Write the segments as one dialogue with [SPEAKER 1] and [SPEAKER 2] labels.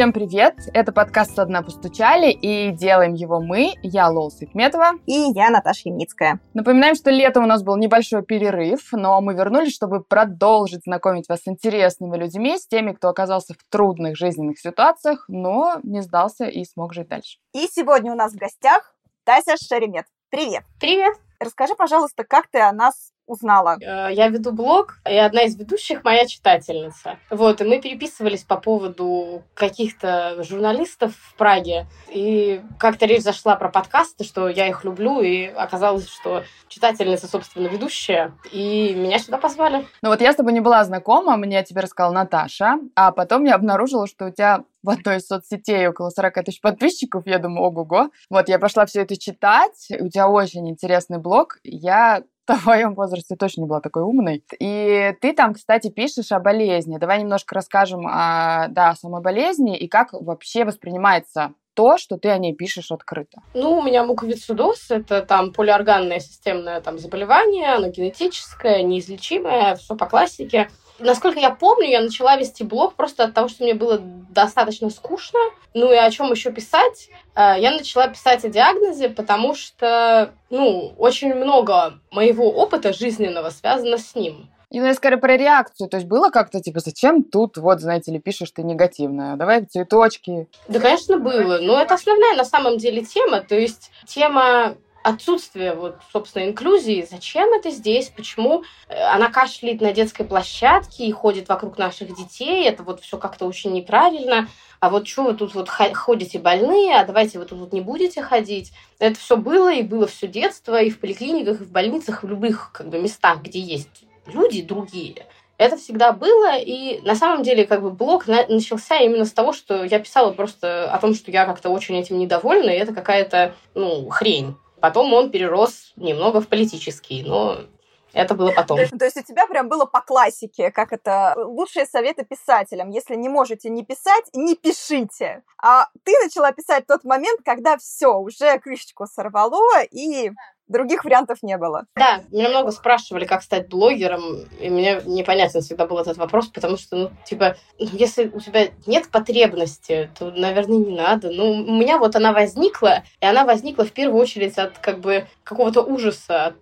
[SPEAKER 1] Всем привет! Это подкаст «Со дна постучали» и делаем его мы, я Лол Светметова.
[SPEAKER 2] И я Наташа Ямницкая.
[SPEAKER 1] Напоминаем, что летом у нас был небольшой перерыв, но мы вернулись, чтобы продолжить знакомить вас с интересными людьми, с теми, кто оказался в трудных жизненных ситуациях, но не сдался и смог жить дальше.
[SPEAKER 2] И сегодня у нас в гостях Тася Шеремет. Привет!
[SPEAKER 3] Привет!
[SPEAKER 2] Расскажи, пожалуйста, как ты о нас узнала?
[SPEAKER 3] Э, я веду блог, и одна из ведущих моя читательница. Вот, и мы переписывались по поводу каких-то журналистов в Праге. И как-то речь зашла про подкасты, что я их люблю, и оказалось, что читательница, собственно, ведущая, и меня сюда позвали.
[SPEAKER 1] Ну вот я с тобой не была знакома, мне тебе рассказала Наташа, а потом я обнаружила, что у тебя в одной из соцсетей около 40 тысяч подписчиков, я думаю, ого-го. Вот, я пошла все это читать, у тебя очень интересный блог, я твоем возрасте точно не была такой умной. И ты там, кстати, пишешь о болезни. Давай немножко расскажем о, да, о самой болезни и как вообще воспринимается то, что ты о ней пишешь открыто?
[SPEAKER 3] Ну, у меня муковицидоз, это там полиорганное системное там заболевание, оно генетическое, неизлечимое, все по классике. Насколько я помню, я начала вести блог просто от того, что мне было достаточно скучно. Ну и о чем еще писать? Э, я начала писать о диагнозе, потому что, ну, очень много моего опыта жизненного связано с ним.
[SPEAKER 1] И, ну, я скорее про реакцию. То есть было как-то, типа, зачем тут, вот, знаете ли, пишешь ты негативное? Давай цветочки.
[SPEAKER 3] Да, конечно, было. Но это основная, на самом деле, тема. То есть тема отсутствие вот, собственно, инклюзии. Зачем это здесь? Почему э, она кашляет на детской площадке и ходит вокруг наших детей? Это вот все как-то очень неправильно. А вот что вы тут вот ходите больные, а давайте вы тут вот не будете ходить. Это все было, и было все детство, и в поликлиниках, и в больницах, в любых как бы, местах, где есть люди другие. Это всегда было, и на самом деле как бы блог на- начался именно с того, что я писала просто о том, что я как-то очень этим недовольна, и это какая-то, ну, хрень. Потом он перерос немного в политический, но это было потом.
[SPEAKER 2] То есть у тебя прям было по классике, как это лучшие советы писателям. Если не можете не писать, не пишите. А ты начала писать в тот момент, когда все, уже крышечку сорвало, и других вариантов не было.
[SPEAKER 3] Да, меня много спрашивали, как стать блогером, и мне непонятен всегда был этот вопрос, потому что, ну, типа, ну, если у тебя нет потребности, то, наверное, не надо. Ну, у меня вот она возникла, и она возникла в первую очередь от, как бы, какого-то ужаса, от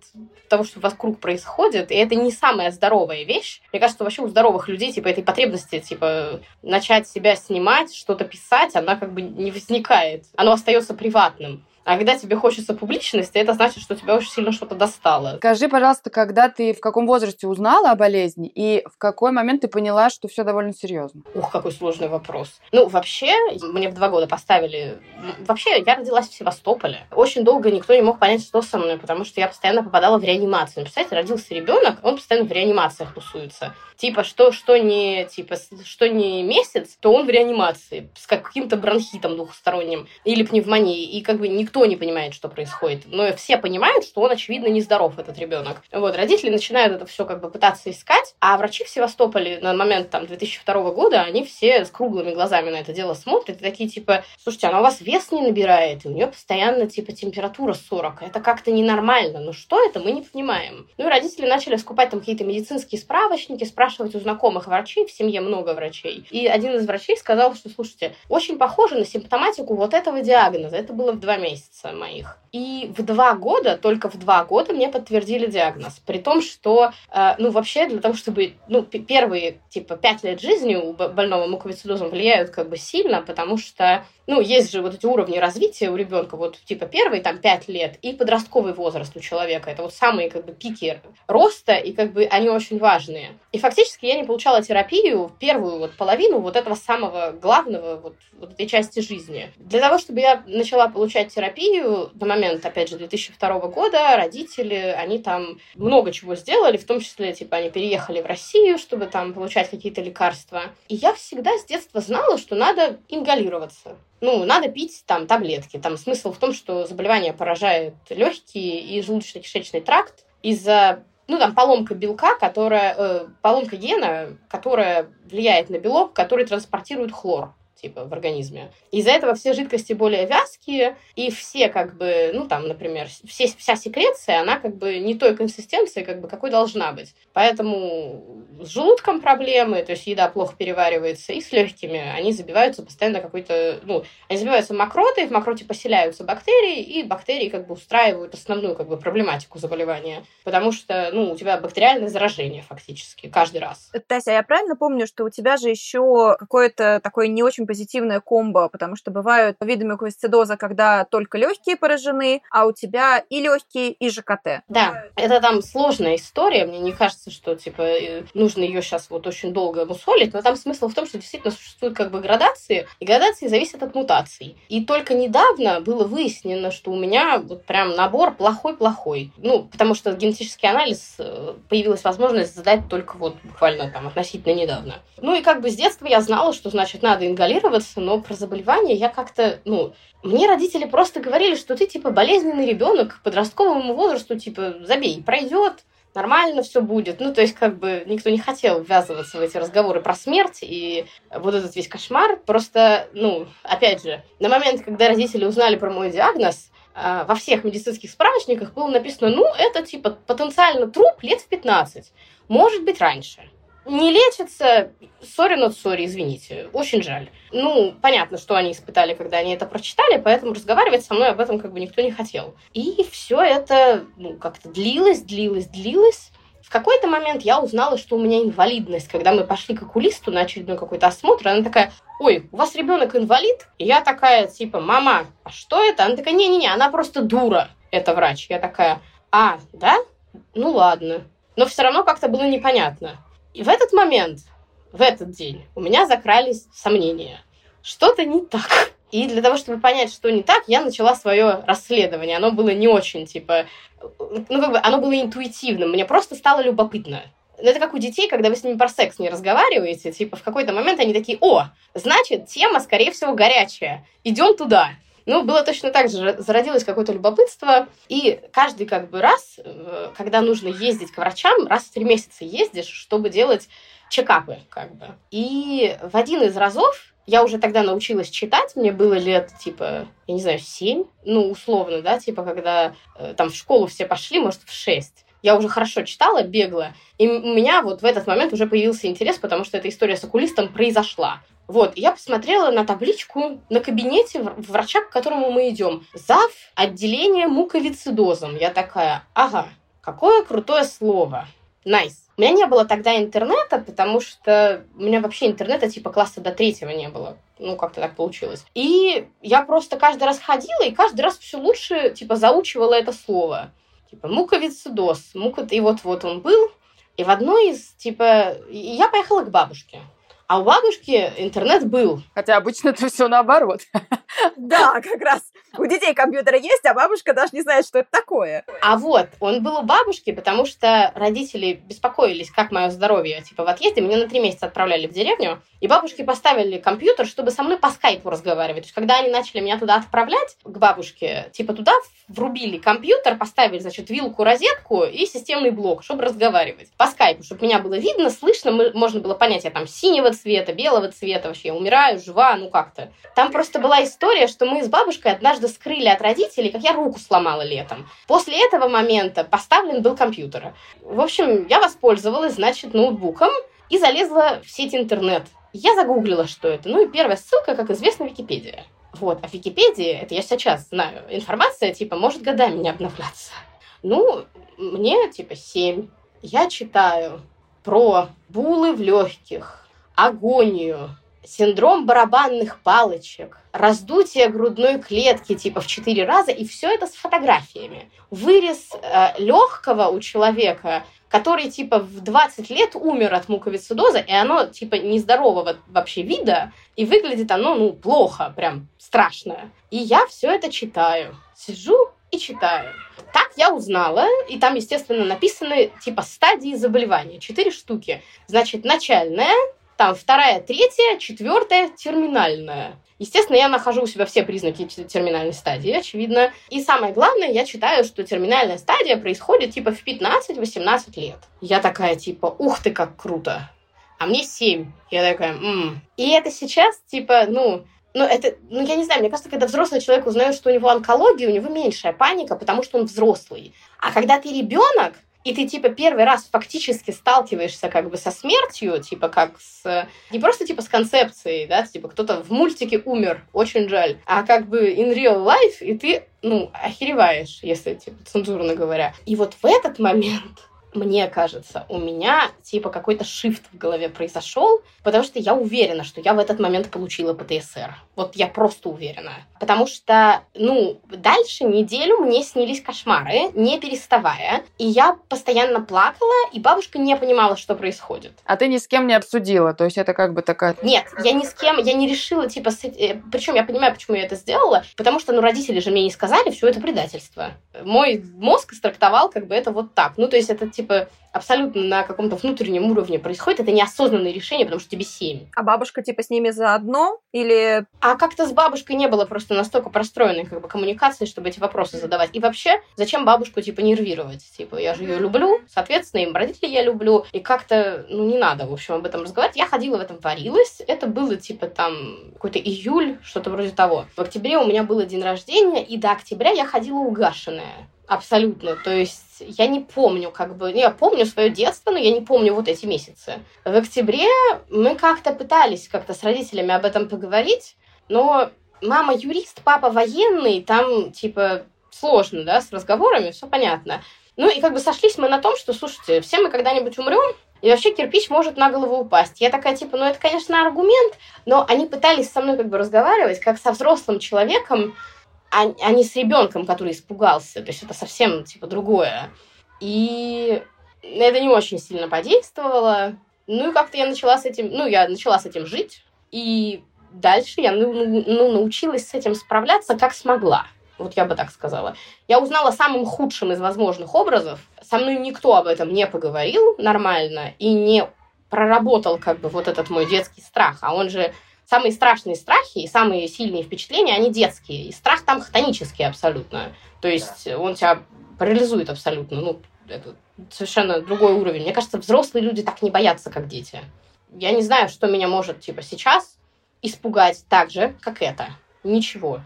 [SPEAKER 3] того, что вокруг происходит, и это не самая здоровая вещь. Мне кажется, вообще у здоровых людей, типа, этой потребности, типа, начать себя снимать, что-то писать, она как бы не возникает. Оно остается приватным. А когда тебе хочется публичности, это значит, что тебя очень сильно что-то достало.
[SPEAKER 1] Скажи, пожалуйста, когда ты в каком возрасте узнала о болезни и в какой момент ты поняла, что все довольно серьезно?
[SPEAKER 3] Ух, какой сложный вопрос. Ну, вообще, мне в два года поставили... Вообще, я родилась в Севастополе. Очень долго никто не мог понять, что со мной, потому что я постоянно попадала в реанимацию. Представляете, родился ребенок, он постоянно в реанимациях тусуется. Типа, что, что не, типа, что не месяц, то он в реанимации с каким-то бронхитом двухсторонним или пневмонией. И как бы никто не понимает, что происходит. Но все понимают, что он, очевидно, нездоров, этот ребенок. Вот, родители начинают это все как бы пытаться искать, а врачи в Севастополе на момент там 2002 года, они все с круглыми глазами на это дело смотрят и такие типа, слушайте, она у вас вес не набирает, и у нее постоянно типа температура 40. Это как-то ненормально. Ну что это, мы не понимаем. Ну и родители начали скупать там какие-то медицинские справочники, спрашивать у знакомых врачей, в семье много врачей. И один из врачей сказал, что, слушайте, очень похоже на симптоматику вот этого диагноза. Это было в два месяца моих. И в два года, только в два года мне подтвердили диагноз. При том, что, э, ну, вообще для того, чтобы, ну, первые, типа, пять лет жизни у больного муковисцидозом влияют как бы сильно, потому что, ну, есть же вот эти уровни развития у ребенка, вот, типа, первые там пять лет и подростковый возраст у человека. Это вот самые, как бы, пики роста, и, как бы, они очень важные. И фактически я не получала терапию первую вот половину вот этого самого главного, вот, вот этой части жизни. Для того, чтобы я начала получать терапию, на момент, опять же, 2002 года родители, они там много чего сделали, в том числе, типа, они переехали в Россию, чтобы там получать какие-то лекарства. И я всегда с детства знала, что надо ингалироваться. Ну, надо пить там таблетки. Там смысл в том, что заболевание поражает легкие и желудочно-кишечный тракт из-за ну, там, поломка белка, которая, э, поломка гена, которая влияет на белок, который транспортирует хлор типа, в организме. Из-за этого все жидкости более вязкие, и все, как бы, ну, там, например, все, вся секреция, она, как бы, не той консистенции, как бы, какой должна быть. Поэтому с желудком проблемы, то есть еда плохо переваривается, и с легкими. Они забиваются постоянно какой-то, ну, они забиваются мокротой, в мокроте поселяются бактерии, и бактерии, как бы, устраивают основную, как бы, проблематику заболевания. Потому что, ну, у тебя бактериальное заражение, фактически, каждый раз.
[SPEAKER 2] Тася, я правильно помню, что у тебя же еще какое-то такое не очень позитивное комбо, потому что бывают виды мюковисцидоза, когда только легкие поражены, а у тебя и легкие, и ЖКТ.
[SPEAKER 3] Да, это там сложная история. Мне не кажется, что типа э, нужно ее сейчас вот очень долго мусолить, но там смысл в том, что действительно существуют как бы градации, и градации зависят от мутаций. И только недавно было выяснено, что у меня вот прям набор плохой-плохой. Ну, потому что генетический анализ э, появилась возможность задать только вот буквально там относительно недавно. Ну и как бы с детства я знала, что значит надо ингалироваться, но про заболевание я как-то, ну, мне родители просто говорили, что ты типа болезненный ребенок к подростковому возрасту, типа забей, пройдет, нормально все будет. Ну, то есть, как бы никто не хотел ввязываться в эти разговоры про смерть и вот этот весь кошмар. Просто, ну, опять же, на момент, когда родители узнали про мой диагноз, а, во всех медицинских справочниках было написано, ну, это типа потенциально труп лет в 15, может быть, раньше не лечится, сори, not сори, извините, очень жаль. Ну, понятно, что они испытали, когда они это прочитали, поэтому разговаривать со мной об этом как бы никто не хотел. И все это, ну, как-то длилось, длилось, длилось. В какой-то момент я узнала, что у меня инвалидность. Когда мы пошли к окулисту на очередной какой-то осмотр, она такая, ой, у вас ребенок инвалид? И я такая, типа, мама, а что это? Она такая, не-не-не, она просто дура, это врач. Я такая, а, да? Ну ладно. Но все равно как-то было непонятно. И в этот момент, в этот день, у меня закрались сомнения. Что-то не так. И для того, чтобы понять, что не так, я начала свое расследование. Оно было не очень, типа... Ну, как бы, оно было интуитивным. Мне просто стало любопытно. Это как у детей, когда вы с ними про секс не разговариваете, типа в какой-то момент они такие, о, значит, тема, скорее всего, горячая, идем туда. Ну, было точно так же, зародилось какое-то любопытство, и каждый как бы раз, э, когда нужно ездить к врачам, раз в три месяца ездишь, чтобы делать чекапы, как бы. И в один из разов я уже тогда научилась читать, мне было лет, типа, я не знаю, семь, ну, условно, да, типа, когда э, там в школу все пошли, может, в шесть. Я уже хорошо читала, бегла, и у меня вот в этот момент уже появился интерес, потому что эта история с окулистом произошла. Вот, я посмотрела на табличку на кабинете врача, к которому мы идем. Зав. отделение муковицидозом. Я такая, ага, какое крутое слово. Nice. Nice. У меня не было тогда интернета, потому что у меня вообще интернета типа класса до третьего не было. Ну, как-то так получилось. И я просто каждый раз ходила и каждый раз все лучше, типа, заучивала это слово. Типа, муковицидоз. Мука... И вот-вот он был. И в одной из, типа... Я поехала к бабушке. А у бабушки интернет был.
[SPEAKER 1] Хотя обычно это все наоборот.
[SPEAKER 2] Да, как раз. У детей компьютеры есть, а бабушка даже не знает, что это такое.
[SPEAKER 3] А вот, он был у бабушки, потому что родители беспокоились, как мое здоровье. Типа в отъезде меня на три месяца отправляли в деревню, и бабушки поставили компьютер, чтобы со мной по скайпу разговаривать. То есть, когда они начали меня туда отправлять, к бабушке, типа туда врубили компьютер, поставили, значит, вилку, розетку и системный блок, чтобы разговаривать. По скайпу, чтобы меня было видно, слышно, можно было понять, я там синего цвета, белого цвета вообще, умираю, жива, ну как-то. Там просто была история, что мы с бабушкой однажды скрыли от родителей, как я руку сломала летом. После этого момента поставлен был компьютер. В общем, я воспользовалась, значит, ноутбуком и залезла в сеть интернет. Я загуглила, что это. Ну и первая ссылка, как известно, Википедия. Вот, а в Википедии, это я сейчас знаю, информация, типа, может годами не обновляться. Ну, мне, типа, семь. Я читаю про булы в легких, агонию, синдром барабанных палочек, раздутие грудной клетки типа в четыре раза, и все это с фотографиями. Вырез э, легкого у человека, который типа в 20 лет умер от муковисцидоза, и оно типа нездорового вообще вида, и выглядит оно, ну, плохо, прям страшно. И я все это читаю. Сижу и читаю. Так я узнала, и там, естественно, написаны типа стадии заболевания. Четыре штуки. Значит, начальная, там вторая, третья, четвертая, терминальная. Естественно, я нахожу у себя все признаки терминальной стадии, очевидно. И самое главное, я читаю, что терминальная стадия происходит типа в 15-18 лет. Я такая типа, ух ты, как круто. а мне семь. Я такая, м И это сейчас, типа, ну, ну, это, ну, я не знаю, мне кажется, когда взрослый человек узнает, что у него онкология, у него меньшая паника, потому что он взрослый. А когда ты ребенок, и ты, типа, первый раз фактически сталкиваешься как бы со смертью, типа, как с... Не просто, типа, с концепцией, да, типа, кто-то в мультике умер, очень жаль, а как бы in real life, и ты, ну, охереваешь, если, типа, цензурно говоря. И вот в этот момент мне кажется, у меня типа какой-то шифт в голове произошел, потому что я уверена, что я в этот момент получила ПТСР. Вот я просто уверена. Потому что, ну, дальше неделю мне снились кошмары, не переставая. И я постоянно плакала, и бабушка не понимала, что происходит.
[SPEAKER 1] А ты ни с кем не обсудила? То есть это как бы такая...
[SPEAKER 3] Нет, я ни с кем, я не решила, типа, с... Э, причем я понимаю, почему я это сделала, потому что, ну, родители же мне не сказали, все это предательство. Мой мозг истрактовал как бы это вот так. Ну, то есть это типа абсолютно на каком-то внутреннем уровне происходит, это неосознанное решение, потому что тебе семь.
[SPEAKER 2] А бабушка типа с ними заодно или...
[SPEAKER 3] А как-то с бабушкой не было просто настолько простроенной как бы коммуникации, чтобы эти вопросы задавать. И вообще, зачем бабушку типа нервировать? Типа, я же ее люблю, соответственно, им родителей я люблю, и как-то, ну, не надо, в общем, об этом разговаривать. Я ходила в этом варилась, это было типа там какой-то июль, что-то вроде того. В октябре у меня было день рождения, и до октября я ходила угашенная. Абсолютно. То есть я не помню, как бы, я помню свое детство, но я не помню вот эти месяцы. В октябре мы как-то пытались как-то с родителями об этом поговорить, но мама юрист, папа военный, там, типа, сложно, да, с разговорами, все понятно. Ну и как бы сошлись мы на том, что, слушайте, все мы когда-нибудь умрем, и вообще кирпич может на голову упасть. Я такая, типа, ну это, конечно, аргумент, но они пытались со мной как бы разговаривать, как со взрослым человеком, а, а не с ребенком, который испугался. То есть это совсем типа другое. И это не очень сильно подействовало. Ну и как-то я начала с этим, ну, я начала с этим жить. И дальше я ну, ну, ну, научилась с этим справляться как смогла. Вот я бы так сказала. Я узнала самым худшим из возможных образов. Со мной никто об этом не поговорил нормально и не проработал как бы вот этот мой детский страх. А он же самые страшные страхи и самые сильные впечатления, они детские. И страх там хтонический абсолютно. То есть он тебя парализует абсолютно. Ну, это совершенно другой уровень. Мне кажется, взрослые люди так не боятся, как дети. Я не знаю, что меня может, типа, сейчас испугать так же, как это. Ничего.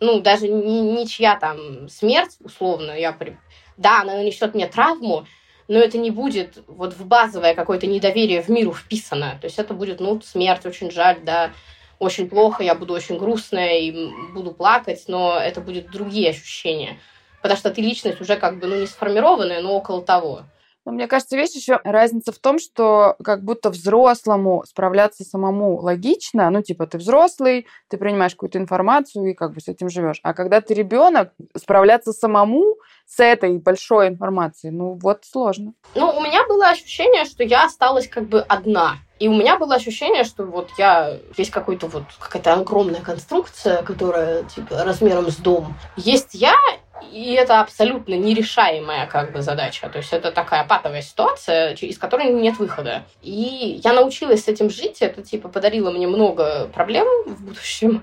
[SPEAKER 3] Ну, даже ни, ничья там смерть, условно, я... Да, она нанесет мне травму, но это не будет вот в базовое какое-то недоверие в миру вписано. То есть это будет, ну, смерть, очень жаль, да, очень плохо, я буду очень грустная и буду плакать, но это будут другие ощущения. Потому что ты личность уже как бы, ну, не сформированная, но около того.
[SPEAKER 1] Но мне кажется, вещь еще разница в том, что как будто взрослому справляться самому логично. Ну, типа, ты взрослый, ты принимаешь какую-то информацию и как бы с этим живешь. А когда ты ребенок, справляться самому с этой большой информацией, ну, вот сложно.
[SPEAKER 3] Ну, у меня было ощущение, что я осталась как бы одна. И у меня было ощущение, что вот я... Есть какой-то вот какая-то огромная конструкция, которая, типа, размером с дом. Есть я, и это абсолютно нерешаемая как бы задача. То есть это такая патовая ситуация, из которой нет выхода. И я научилась с этим жить. Это типа подарило мне много проблем в будущем.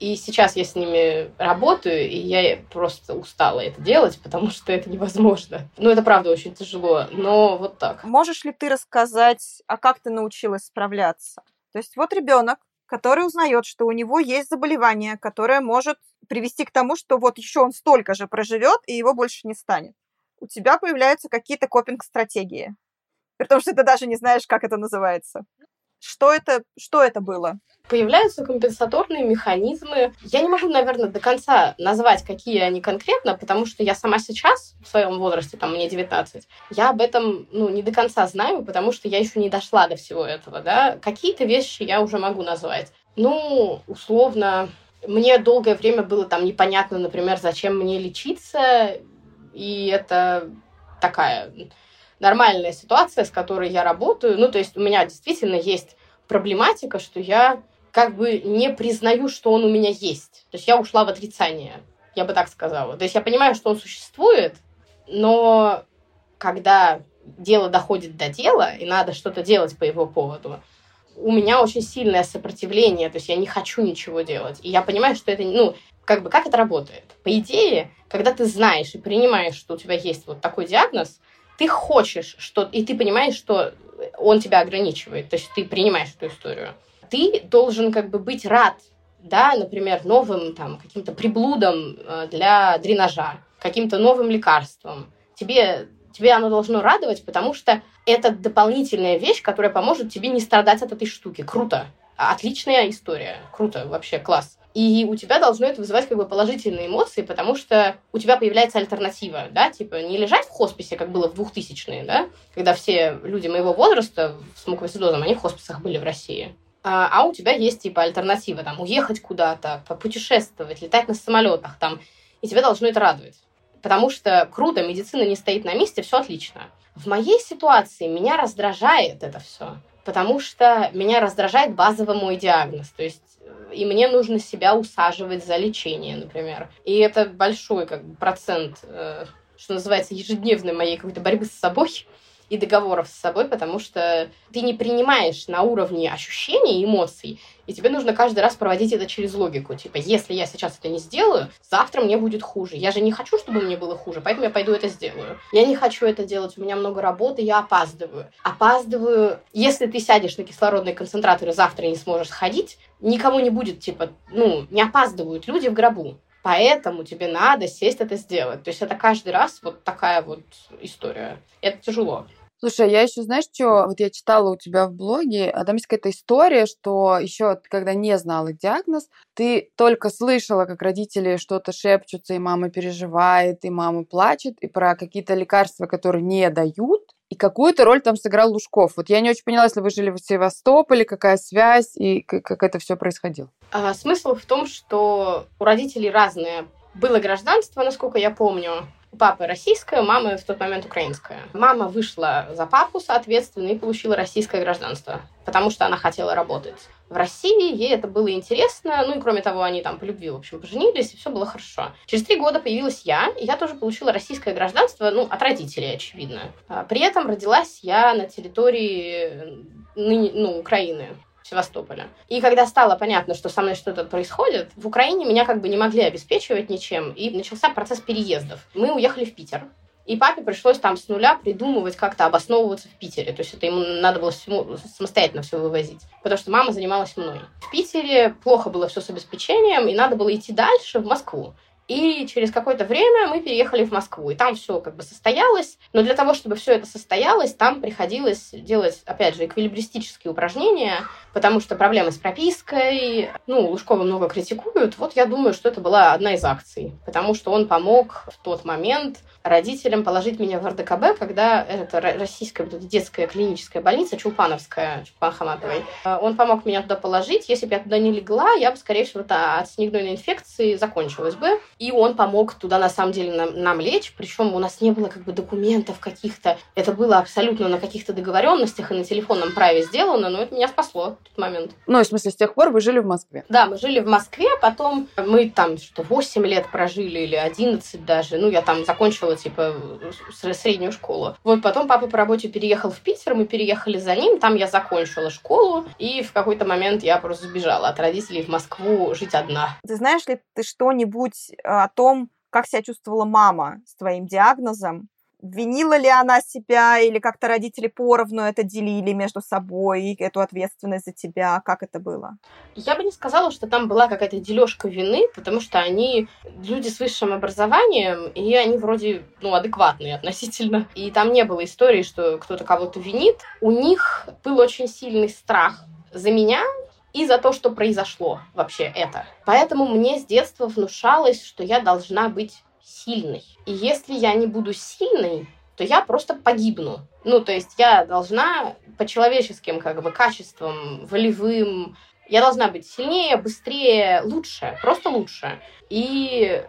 [SPEAKER 3] И сейчас я с ними работаю, и я просто устала это делать, потому что это невозможно. Ну, это правда очень тяжело, но вот так.
[SPEAKER 2] Можешь ли ты рассказать, а как ты научилась справляться? То есть вот ребенок, который узнает, что у него есть заболевание, которое может привести к тому, что вот еще он столько же проживет, и его больше не станет. У тебя появляются какие-то копинг-стратегии. При том, что ты даже не знаешь, как это называется. Что это, что это было?
[SPEAKER 3] Появляются компенсаторные механизмы. Я не могу, наверное, до конца назвать, какие они конкретно, потому что я сама сейчас, в своем возрасте, там, мне 19, я об этом, ну, не до конца знаю, потому что я еще не дошла до всего этого, да. Какие-то вещи я уже могу назвать. Ну, условно, мне долгое время было там непонятно, например, зачем мне лечиться, и это такая нормальная ситуация, с которой я работаю. Ну, то есть у меня действительно есть проблематика, что я как бы не признаю, что он у меня есть. То есть я ушла в отрицание, я бы так сказала. То есть я понимаю, что он существует, но когда дело доходит до дела, и надо что-то делать по его поводу, у меня очень сильное сопротивление, то есть я не хочу ничего делать. И я понимаю, что это, ну, как бы, как это работает? По идее, когда ты знаешь и принимаешь, что у тебя есть вот такой диагноз, ты хочешь что и ты понимаешь, что он тебя ограничивает, то есть ты принимаешь эту историю. Ты должен как бы быть рад, да, например, новым там каким-то приблудом э, для дренажа, каким-то новым лекарством. Тебе, тебе оно должно радовать, потому что это дополнительная вещь, которая поможет тебе не страдать от этой штуки. Круто. Отличная история. Круто, вообще класс. И у тебя должно это вызывать как бы положительные эмоции, потому что у тебя появляется альтернатива, да, типа не лежать в хосписе, как было в 2000-е, да, когда все люди моего возраста с муковисцидозом, они в хосписах были в России. А, а у тебя есть типа альтернатива, там, уехать куда-то, попутешествовать, летать на самолетах, там, и тебя должно это радовать. Потому что круто, медицина не стоит на месте, все отлично. В моей ситуации меня раздражает это все, потому что меня раздражает базовый мой диагноз. То есть и мне нужно себя усаживать за лечение, например. И это большой как бы, процент, э, что называется, ежедневной моей какой-то борьбы с собой и договоров с собой, потому что ты не принимаешь на уровне ощущений и эмоций, и тебе нужно каждый раз проводить это через логику. Типа, если я сейчас это не сделаю, завтра мне будет хуже. Я же не хочу, чтобы мне было хуже, поэтому я пойду это сделаю. Я не хочу это делать, у меня много работы, я опаздываю. Опаздываю. Если ты сядешь на кислородные концентраторы завтра не сможешь ходить, никому не будет, типа, ну, не опаздывают люди в гробу. Поэтому тебе надо сесть это сделать. То есть это каждый раз вот такая вот история. Это тяжело.
[SPEAKER 1] Слушай, я еще, знаешь, что, вот я читала у тебя в блоге, а там есть какая-то история, что еще, когда не знала диагноз, ты только слышала, как родители что-то шепчутся, и мама переживает, и мама плачет, и про какие-то лекарства, которые не дают, и какую-то роль там сыграл Лужков. Вот я не очень поняла, если вы жили в Севастополе, какая связь и как это все происходило.
[SPEAKER 3] А, смысл в том, что у родителей разное было гражданство, насколько я помню. У папы российское, у мамы в тот момент украинское. Мама вышла за папу, соответственно, и получила российское гражданство, потому что она хотела работать. В России ей это было интересно, ну и кроме того, они там по любви, в общем, поженились, и все было хорошо. Через три года появилась я, и я тоже получила российское гражданство, ну, от родителей, очевидно. А при этом родилась я на территории ныне, ну, Украины. Севастополя. И когда стало понятно, что со мной что-то происходит, в Украине меня как бы не могли обеспечивать ничем, и начался процесс переездов. Мы уехали в Питер. И папе пришлось там с нуля придумывать, как-то обосновываться в Питере. То есть это ему надо было всему, самостоятельно все вывозить. Потому что мама занималась мной. В Питере плохо было все с обеспечением, и надо было идти дальше в Москву. И через какое-то время мы переехали в Москву, и там все как бы состоялось. Но для того, чтобы все это состоялось, там приходилось делать, опять же, эквилибристические упражнения, потому что проблемы с пропиской, ну, Лужкова много критикуют. Вот я думаю, что это была одна из акций, потому что он помог в тот момент родителям положить меня в РДКБ, когда это российская детская клиническая больница Чулпановская, Чулпан Хаматовой. Э, он помог меня туда положить. Если бы я туда не легла, я бы, скорее всего, от снегной инфекции закончилась бы. И он помог туда, на самом деле, нам, нам лечь. Причем у нас не было как бы документов каких-то. Это было абсолютно на каких-то договоренностях и на телефонном праве сделано, но это меня спасло в тот момент.
[SPEAKER 1] Ну, в смысле, с тех пор вы жили в Москве?
[SPEAKER 3] Да, мы жили в Москве, потом мы там что 8 лет прожили или 11 даже. Ну, я там закончила типа, среднюю школу. Вот потом папа по работе переехал в Питер, мы переехали за ним, там я закончила школу, и в какой-то момент я просто сбежала от родителей в Москву жить одна.
[SPEAKER 2] Ты знаешь ли ты что-нибудь о том, как себя чувствовала мама с твоим диагнозом? Винила ли она себя, или как-то родители поровну это делили между собой, эту ответственность за тебя? Как это было?
[SPEAKER 3] Я бы не сказала, что там была какая-то дележка вины, потому что они люди с высшим образованием, и они вроде, ну, адекватные относительно. И там не было истории, что кто-то кого-то винит. У них был очень сильный страх за меня, и за то, что произошло вообще это. Поэтому мне с детства внушалось, что я должна быть сильной. И если я не буду сильной, то я просто погибну. Ну, то есть я должна по человеческим как бы качествам, волевым, я должна быть сильнее, быстрее, лучше, просто лучше. И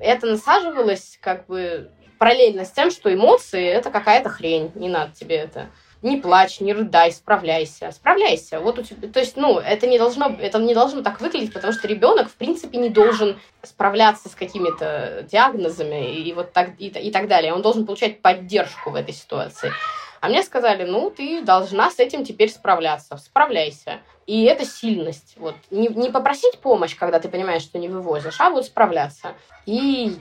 [SPEAKER 3] это насаживалось как бы параллельно с тем, что эмоции — это какая-то хрень, не надо тебе это не плачь, не рыдай, справляйся, справляйся. Вот у тебя, то есть, ну, это не должно, это не должно так выглядеть, потому что ребенок, в принципе, не должен справляться с какими-то диагнозами и вот так, и, и так далее. Он должен получать поддержку в этой ситуации. А мне сказали, ну, ты должна с этим теперь справляться, справляйся. И это сильность. Вот. Не, не попросить помощь, когда ты понимаешь, что не вывозишь, а вот справляться. И,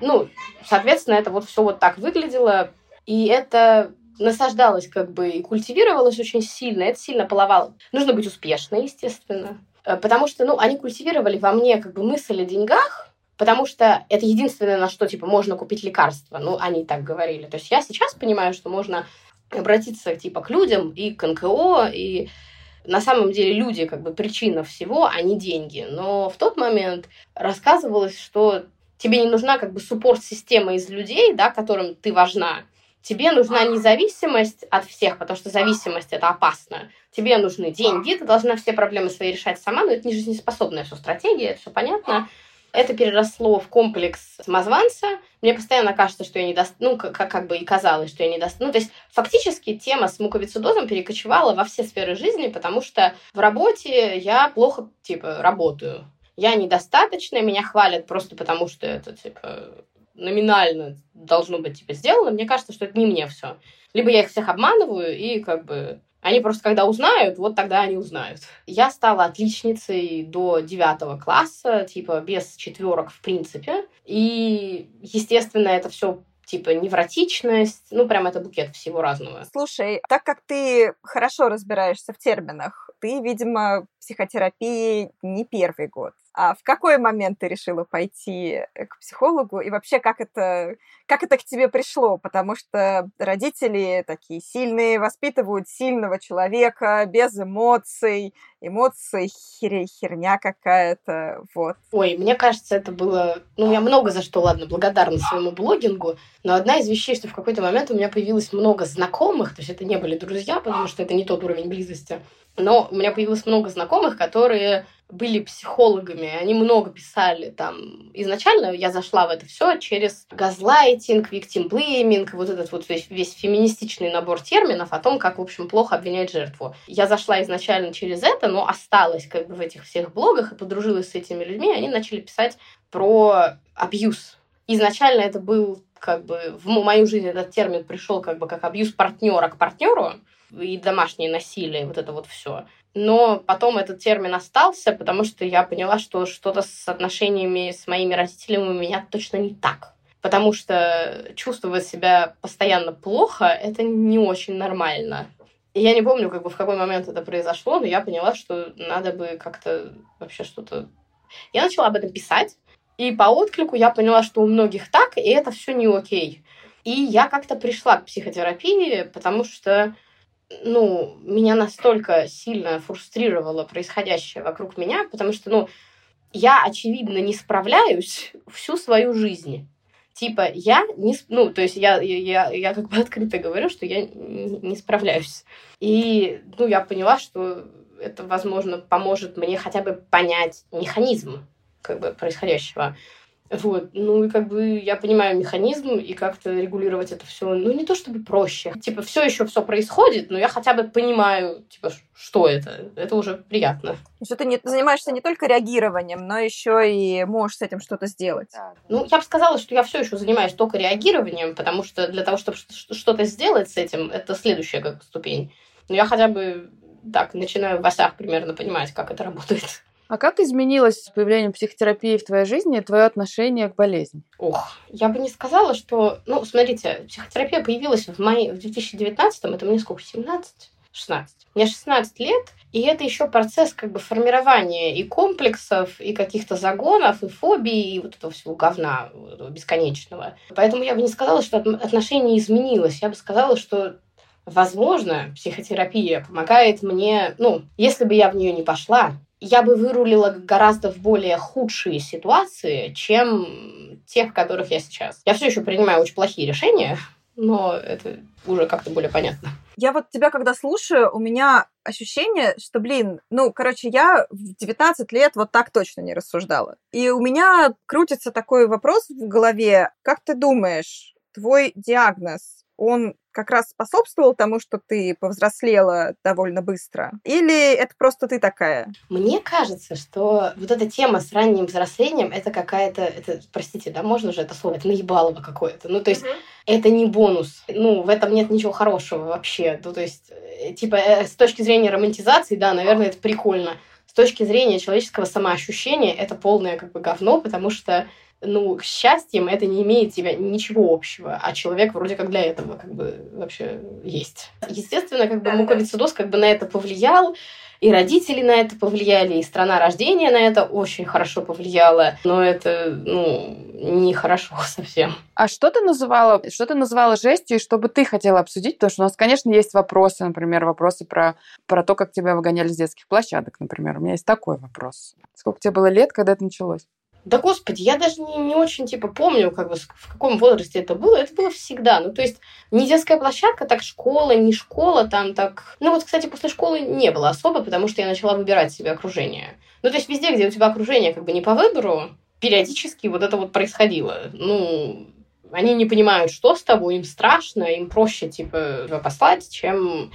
[SPEAKER 3] ну, соответственно, это вот все вот так выглядело И это насаждалось как бы и культивировалось очень сильно, это сильно половало. Нужно быть успешной, естественно. Э, потому что, ну, они культивировали во мне как бы мысль о деньгах, потому что это единственное, на что, типа, можно купить лекарства. Ну, они так говорили. То есть я сейчас понимаю, что можно обратиться, типа, к людям и к НКО, и на самом деле люди, как бы, причина всего, а не деньги. Но в тот момент рассказывалось, что тебе не нужна, как бы, суппорт-система из людей, да, которым ты важна, Тебе нужна независимость от всех, потому что зависимость это опасно. Тебе нужны деньги, ты должна все проблемы свои решать сама, но это не жизнеспособная все стратегия, это все понятно. Это переросло в комплекс самозванца. Мне постоянно кажется, что я не даст, ну, как, как бы и казалось, что я не даст. Ну, то есть фактически тема с муковицидозом перекочевала во все сферы жизни, потому что в работе я плохо, типа, работаю. Я недостаточная, меня хвалят просто потому, что это, типа, номинально должно быть типа сделано, мне кажется, что это не мне все. Либо я их всех обманываю, и как бы они просто когда узнают, вот тогда они узнают. Я стала отличницей до девятого класса, типа без четверок в принципе. И, естественно, это все типа невротичность, ну, прям это букет всего разного.
[SPEAKER 2] Слушай, так как ты хорошо разбираешься в терминах, ты, видимо, психотерапии не первый год. А в какой момент ты решила пойти э, к психологу? И вообще, как это, как это к тебе пришло? Потому что родители такие сильные, воспитывают сильного человека, без эмоций. Эмоции хер... херня какая-то, вот.
[SPEAKER 3] Ой, мне кажется, это было... Ну, я много за что, ладно, благодарна своему блогингу, но одна из вещей, что в какой-то момент у меня появилось много знакомых, то есть это не были друзья, потому что это не тот уровень близости, но у меня появилось много знакомых, которые были психологами, они много писали там. Изначально я зашла в это все через газлайтинг, виктимблейминг, вот этот вот весь, весь феминистичный набор терминов о том, как, в общем, плохо обвинять жертву. Я зашла изначально через это, но осталась как бы в этих всех блогах и подружилась с этими людьми, они начали писать про абьюз. Изначально это был как бы в мою жизнь этот термин пришел как бы как абьюз партнера к партнеру, и домашнее насилие, вот это вот все. Но потом этот термин остался, потому что я поняла, что что-то с отношениями с моими родителями у меня точно не так. Потому что чувствовать себя постоянно плохо — это не очень нормально. И я не помню, как бы в какой момент это произошло, но я поняла, что надо бы как-то вообще что-то... Я начала об этом писать, и по отклику я поняла, что у многих так, и это все не окей. И я как-то пришла к психотерапии, потому что ну, меня настолько сильно фрустрировало происходящее вокруг меня, потому что, ну, я, очевидно, не справляюсь всю свою жизнь. Типа, я не... Ну, то есть я, я, я как бы открыто говорю, что я не справляюсь. И, ну, я поняла, что это, возможно, поможет мне хотя бы понять механизм как бы происходящего. Вот, ну и как бы я понимаю механизм и как-то регулировать это все, ну не то чтобы проще. Типа все еще все происходит, но я хотя бы понимаю, типа, что это. Это уже приятно.
[SPEAKER 2] Что ты не, занимаешься не только реагированием, но еще и можешь с этим что-то сделать.
[SPEAKER 3] Ну, я бы сказала, что я все еще занимаюсь только реагированием, потому что для того, чтобы что-то сделать с этим, это следующая как ступень. Но я хотя бы так начинаю в осях примерно понимать, как это работает.
[SPEAKER 1] А как изменилось с появлением психотерапии в твоей жизни твое отношение к болезни?
[SPEAKER 3] Ох, я бы не сказала, что... Ну, смотрите, психотерапия появилась в мае, в 2019-м, это мне сколько, 17? 16. Мне 16 лет, и это еще процесс как бы формирования и комплексов, и каких-то загонов, и фобий, и вот этого всего говна бесконечного. Поэтому я бы не сказала, что отношение изменилось. Я бы сказала, что Возможно, психотерапия помогает мне, ну, если бы я в нее не пошла, я бы вырулила гораздо в более худшие ситуации, чем тех, в которых я сейчас. Я все еще принимаю очень плохие решения, но это уже как-то более понятно.
[SPEAKER 2] Я вот тебя когда слушаю, у меня ощущение, что, блин, ну, короче, я в 19 лет вот так точно не рассуждала. И у меня крутится такой вопрос в голове. Как ты думаешь, твой диагноз, он как раз способствовал тому, что ты повзрослела довольно быстро? Или это просто ты такая?
[SPEAKER 3] Мне кажется, что вот эта тема с ранним взрослением, это какая-то, это, простите, да, можно же это слово, это наебалово какое-то. Ну, то есть, mm-hmm. это не бонус. Ну, в этом нет ничего хорошего вообще. Ну, то есть, э, типа, э, с точки зрения романтизации, да, наверное, это прикольно. С точки зрения человеческого самоощущения, это полное как бы говно, потому что ну, с счастьем это не имеет тебя ничего общего, а человек вроде как для этого как бы вообще есть. Естественно, как бы муковицидоз как бы на это повлиял, и родители на это повлияли, и страна рождения на это очень хорошо повлияла, но это, ну, нехорошо совсем.
[SPEAKER 1] А что ты называла, что ты называла жестью, и что бы ты хотела обсудить? Потому что у нас, конечно, есть вопросы, например, вопросы про, про то, как тебя выгоняли с детских площадок, например. У меня есть такой вопрос. Сколько тебе было лет, когда это началось?
[SPEAKER 3] Да, господи, я даже не, не очень, типа, помню, как бы, в каком возрасте это было. Это было всегда. Ну, то есть, не детская площадка, так школа, не школа, там так... Ну, вот, кстати, после школы не было особо, потому что я начала выбирать себе окружение. Ну, то есть, везде, где у тебя окружение как бы не по выбору, периодически вот это вот происходило. Ну, они не понимают, что с тобой, им страшно, им проще, типа, послать, чем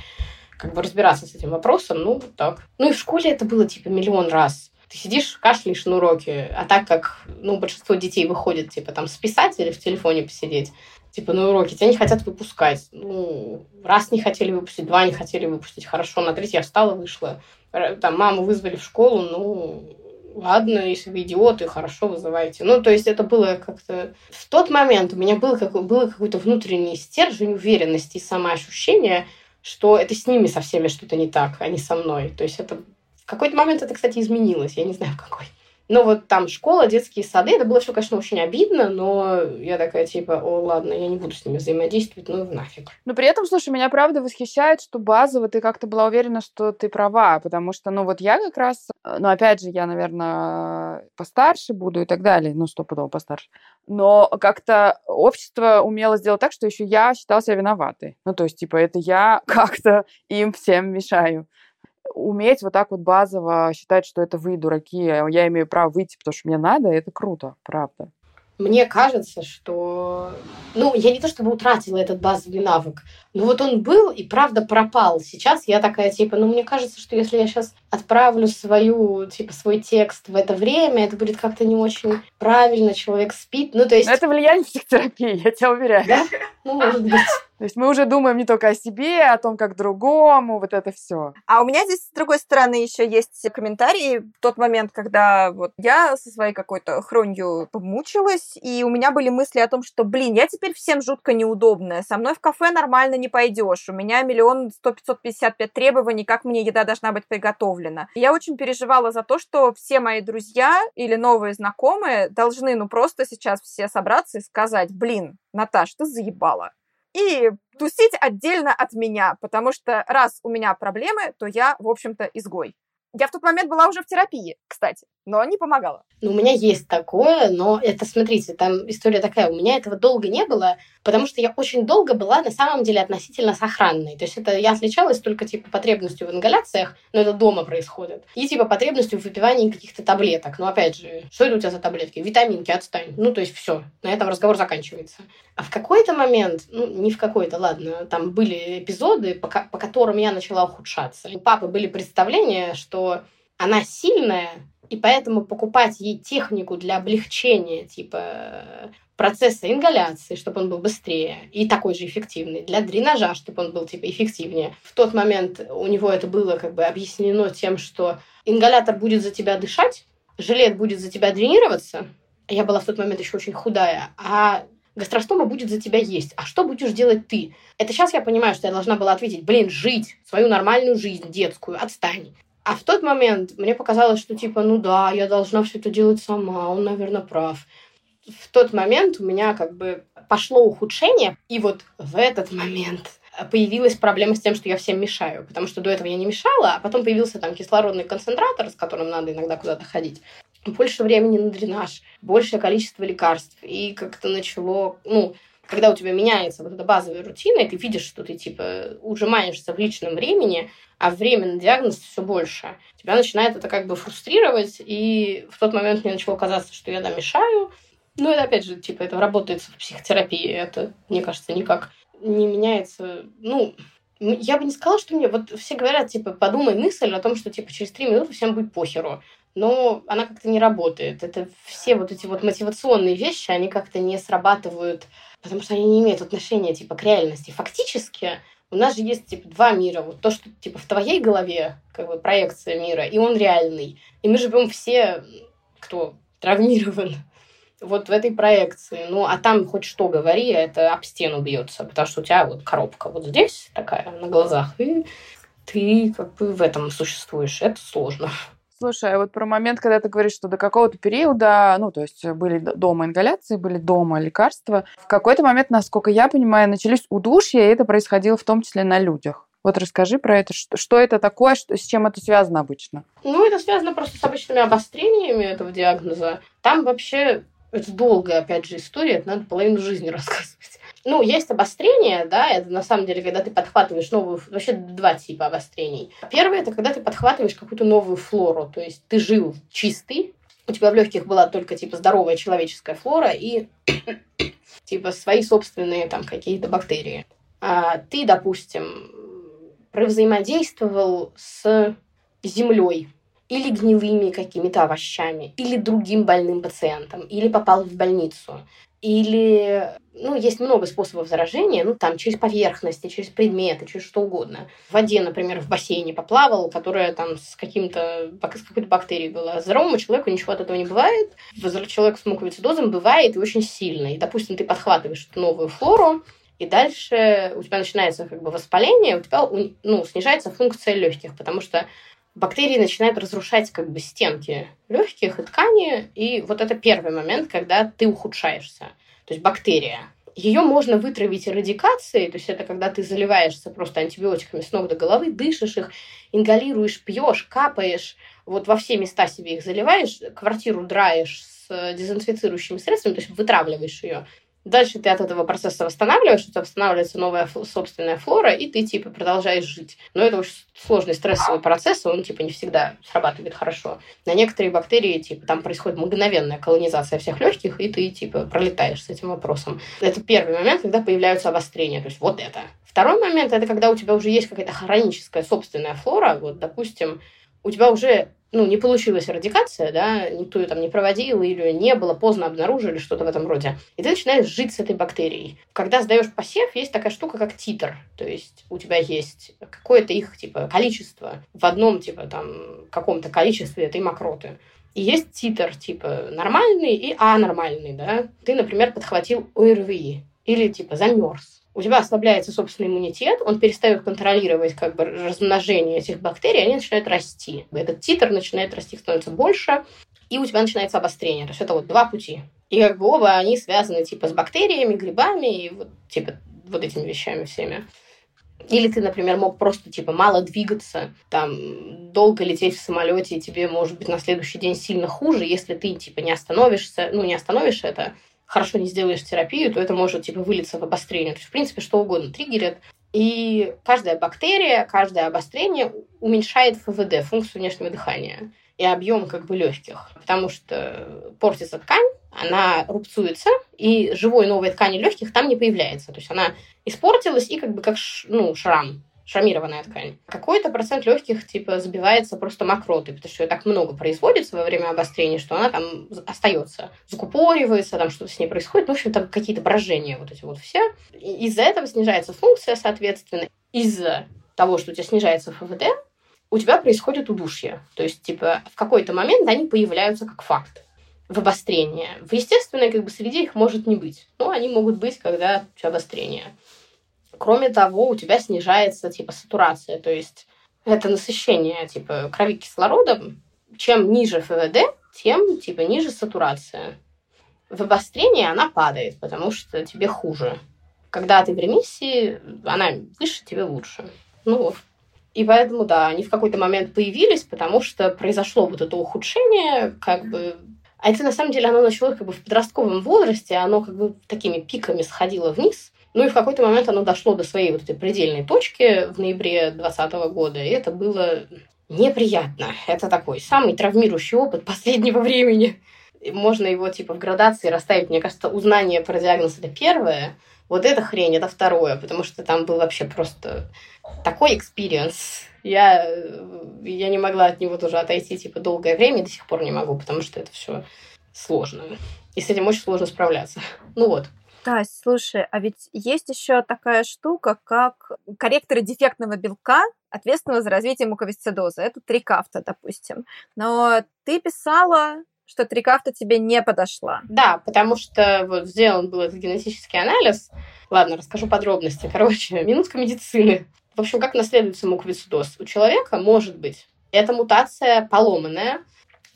[SPEAKER 3] как бы разбираться с этим вопросом, ну, так. Ну, и в школе это было, типа, миллион раз. Ты сидишь, кашляешь на уроке, а так как, ну, большинство детей выходит, типа, там, списать или в телефоне посидеть, типа, на уроке, тебя не хотят выпускать. Ну, раз не хотели выпустить, два не хотели выпустить, хорошо, на третий я встала, вышла. Там, маму вызвали в школу, ну, ладно, если вы идиоты, хорошо, вызывайте. Ну, то есть это было как-то... В тот момент у меня было, как... было какой-то внутренний стержень уверенности и самоощущение, что это с ними со всеми что-то не так, а не со мной. То есть это в какой-то момент это, кстати, изменилось, я не знаю, в какой. Но вот там школа, детские сады, это было все, конечно, очень обидно, но я такая типа, о, ладно, я не буду с ними взаимодействовать, ну нафиг.
[SPEAKER 1] Но при этом, слушай, меня правда восхищает, что базово ты как-то была уверена, что ты права, потому что, ну вот я как раз, ну опять же, я, наверное, постарше буду и так далее, ну стопудово постарше, но как-то общество умело сделать так, что еще я считала себя виноватой. Ну то есть, типа, это я как-то им всем мешаю уметь вот так вот базово считать, что это вы дураки, а я имею право выйти, потому что мне надо, это круто, правда.
[SPEAKER 3] Мне кажется, что... Ну, я не то чтобы утратила этот базовый навык, но вот он был и правда пропал. Сейчас я такая, типа, ну, мне кажется, что если я сейчас отправлю свою, типа, свой текст в это время, это будет как-то не очень правильно, человек спит. Ну, то есть...
[SPEAKER 1] это влияние психотерапии, я тебя уверяю.
[SPEAKER 3] Да? Ну, может быть.
[SPEAKER 1] То есть мы уже думаем не только о себе, а о том, как другому, вот это все.
[SPEAKER 2] А у меня здесь, с другой стороны, еще есть комментарии. В тот момент, когда вот я со своей какой-то хронью помучилась, и у меня были мысли о том, что, блин, я теперь всем жутко неудобная, со мной в кафе нормально не пойдешь, у меня миллион сто пятьсот пятьдесят пять требований, как мне еда должна быть приготовлена. Я очень переживала за то, что все мои друзья или новые знакомые должны, ну, просто сейчас все собраться и сказать, блин, Наташ, ты заебала и тусить отдельно от меня, потому что раз у меня проблемы, то я, в общем-то, изгой. Я в тот момент была уже в терапии, кстати, но не помогала.
[SPEAKER 3] Ну, у меня есть такое, но это, смотрите, там история такая, у меня этого долго не было, потому что я очень долго была на самом деле относительно сохранной. То есть это я отличалась только типа потребностью в ингаляциях, но это дома происходит, и типа потребностью в выпивании каких-то таблеток. Но опять же, что это у тебя за таблетки? Витаминки, отстань. Ну, то есть все, на этом разговор заканчивается. А в какой-то момент, ну, не в какой-то, ладно, там были эпизоды, по, по которым я начала ухудшаться. У папы были представления, что она сильная, и поэтому покупать ей технику для облегчения, типа процесса ингаляции, чтобы он был быстрее и такой же эффективный, для дренажа, чтобы он был типа эффективнее. В тот момент у него это было как бы объяснено тем, что ингалятор будет за тебя дышать, жилет будет за тебя дренироваться. Я была в тот момент еще очень худая, а гастростома будет за тебя есть. А что будешь делать ты? Это сейчас я понимаю, что я должна была ответить, блин, жить свою нормальную жизнь детскую, отстань. А в тот момент мне показалось, что типа, ну да, я должна все это делать сама, он, наверное, прав. В тот момент у меня как бы пошло ухудшение, и вот в этот момент появилась проблема с тем, что я всем мешаю, потому что до этого я не мешала, а потом появился там кислородный концентратор, с которым надо иногда куда-то ходить больше времени на дренаж, большее количество лекарств. И как-то начало, ну, когда у тебя меняется вот эта базовая рутина, и ты видишь, что ты, типа, ужимаешься в личном времени, а время на диагноз все больше. Тебя начинает это как бы фрустрировать, и в тот момент мне начало казаться, что я намешаю. Ну, это опять же, типа, это работает в психотерапии, это, мне кажется, никак не меняется. Ну, я бы не сказала, что мне... Вот все говорят, типа, подумай мысль о том, что, типа, через три минуты всем будет похеру но она как-то не работает. Это все вот эти вот мотивационные вещи, они как-то не срабатывают, потому что они не имеют отношения типа к реальности. Фактически у нас же есть типа два мира. Вот то, что типа в твоей голове как бы проекция мира, и он реальный. И мы живем все, кто травмирован вот в этой проекции. Ну, а там хоть что говори, это об стену бьется, потому что у тебя вот коробка вот здесь такая на глазах, и ты как бы в этом существуешь. Это сложно.
[SPEAKER 1] Слушай, а вот про момент, когда ты говоришь, что до какого-то периода, ну, то есть были дома ингаляции, были дома лекарства, в какой-то момент, насколько я понимаю, начались удушья, и это происходило в том числе на людях. Вот расскажи про это, что, что это такое, что, с чем это связано обычно?
[SPEAKER 3] Ну, это связано просто с обычными обострениями этого диагноза. Там вообще это долгая, опять же, история, это надо половину жизни рассказывать. Ну, есть обострение, да, это на самом деле, когда ты подхватываешь новую, вообще два типа обострений. Первое, это когда ты подхватываешь какую-то новую флору, то есть ты жил чистый, у тебя в легких была только, типа, здоровая человеческая флора и, типа, свои собственные там какие-то бактерии. А ты, допустим, взаимодействовал с землей, или гнилыми какими-то овощами, или другим больным пациентом, или попал в больницу, или, ну, есть много способов заражения, ну, там, через поверхности, через предметы, через что угодно. В воде, например, в бассейне поплавал, которая там с каким-то, с какой-то бактерией была. Здоровому человеку ничего от этого не бывает. Человек с муковицидозом бывает и очень сильно. И, допустим, ты подхватываешь новую флору, и дальше у тебя начинается как бы воспаление, у тебя ну, снижается функция легких, потому что бактерии начинают разрушать как бы стенки легких и ткани, и вот это первый момент, когда ты ухудшаешься. То есть бактерия. Ее можно вытравить радикацией, то есть это когда ты заливаешься просто антибиотиками с ног до головы, дышишь их, ингалируешь, пьешь, капаешь, вот во все места себе их заливаешь, квартиру драешь с дезинфицирующими средствами, то есть вытравливаешь ее. Дальше ты от этого процесса восстанавливаешь, у тебя восстанавливается новая собственная флора, и ты, типа, продолжаешь жить. Но это очень сложный стрессовый процесс, он, типа, не всегда срабатывает хорошо. На некоторые бактерии, типа, там происходит мгновенная колонизация всех легких, и ты, типа, пролетаешь с этим вопросом. Это первый момент, когда появляются обострения, то есть вот это. Второй момент – это когда у тебя уже есть какая-то хроническая собственная флора, вот, допустим, у тебя уже ну, не получилась радикация, да, никто ее там не проводил или не было, поздно обнаружили, что-то в этом роде. И ты начинаешь жить с этой бактерией. Когда сдаешь посев, есть такая штука, как титр. То есть у тебя есть какое-то их, типа, количество в одном, типа, там, каком-то количестве этой мокроты. И есть титр, типа, нормальный и анормальный, да. Ты, например, подхватил ОРВИ или, типа, замерз у тебя ослабляется собственный иммунитет, он перестает контролировать как бы размножение этих бактерий, они начинают расти. Этот титр начинает расти, становится больше, и у тебя начинается обострение. То есть это вот два пути. И как бы оба они связаны типа с бактериями, грибами и вот типа вот этими вещами всеми. Или ты, например, мог просто типа мало двигаться, там долго лететь в самолете, и тебе может быть на следующий день сильно хуже, если ты типа не остановишься, ну не остановишь это, хорошо не сделаешь терапию, то это может типа вылиться в обострение. То есть, в принципе, что угодно триггерит. И каждая бактерия, каждое обострение уменьшает ФВД, функцию внешнего дыхания, и объем как бы легких, потому что портится ткань, она рубцуется, и живой новой ткани легких там не появляется. То есть она испортилась и как бы как ну, шрам шрамированная ткань. Какой-то процент легких типа забивается просто мокротой, потому что ее так много производится во время обострения, что она там остается, закупоривается, там что-то с ней происходит. Ну, в общем, там какие-то брожения вот эти вот все. Из-за этого снижается функция, соответственно. Из-за того, что у тебя снижается ФВД, у тебя происходит удушье. То есть, типа, в какой-то момент они появляются как факт в обострении. В естественной как бы, среде их может не быть. Но они могут быть, когда у тебя обострение. Кроме того, у тебя снижается типа сатурация, то есть это насыщение типа крови кислородом. Чем ниже ФВД, тем типа ниже сатурация. В обострении она падает, потому что тебе хуже. Когда ты в ремиссии, она выше, тебе лучше. Ну вот. И поэтому, да, они в какой-то момент появились, потому что произошло вот это ухудшение, как бы... А это, на самом деле, оно началось как бы в подростковом возрасте, оно как бы такими пиками сходило вниз. Ну и в какой-то момент оно дошло до своей вот этой предельной точки в ноябре 2020 года, и это было неприятно. Это такой самый травмирующий опыт последнего времени. Можно его типа в градации расставить. Мне кажется, узнание про диагноз это первое, вот эта хрень это второе, потому что там был вообще просто такой experience. Я, я не могла от него тоже отойти типа долгое время, до сих пор не могу, потому что это все сложно. И с этим очень сложно справляться. Ну вот.
[SPEAKER 2] Тась, слушай, а ведь есть еще такая штука, как корректоры дефектного белка, ответственного за развитие муковисцидоза. Это трикафта, допустим. Но ты писала что трикафта тебе не подошла.
[SPEAKER 3] Да, потому что вот сделан был этот генетический анализ. Ладно, расскажу подробности. Короче, минутка медицины. В общем, как наследуется муковисцидоз? У человека может быть эта мутация поломанная,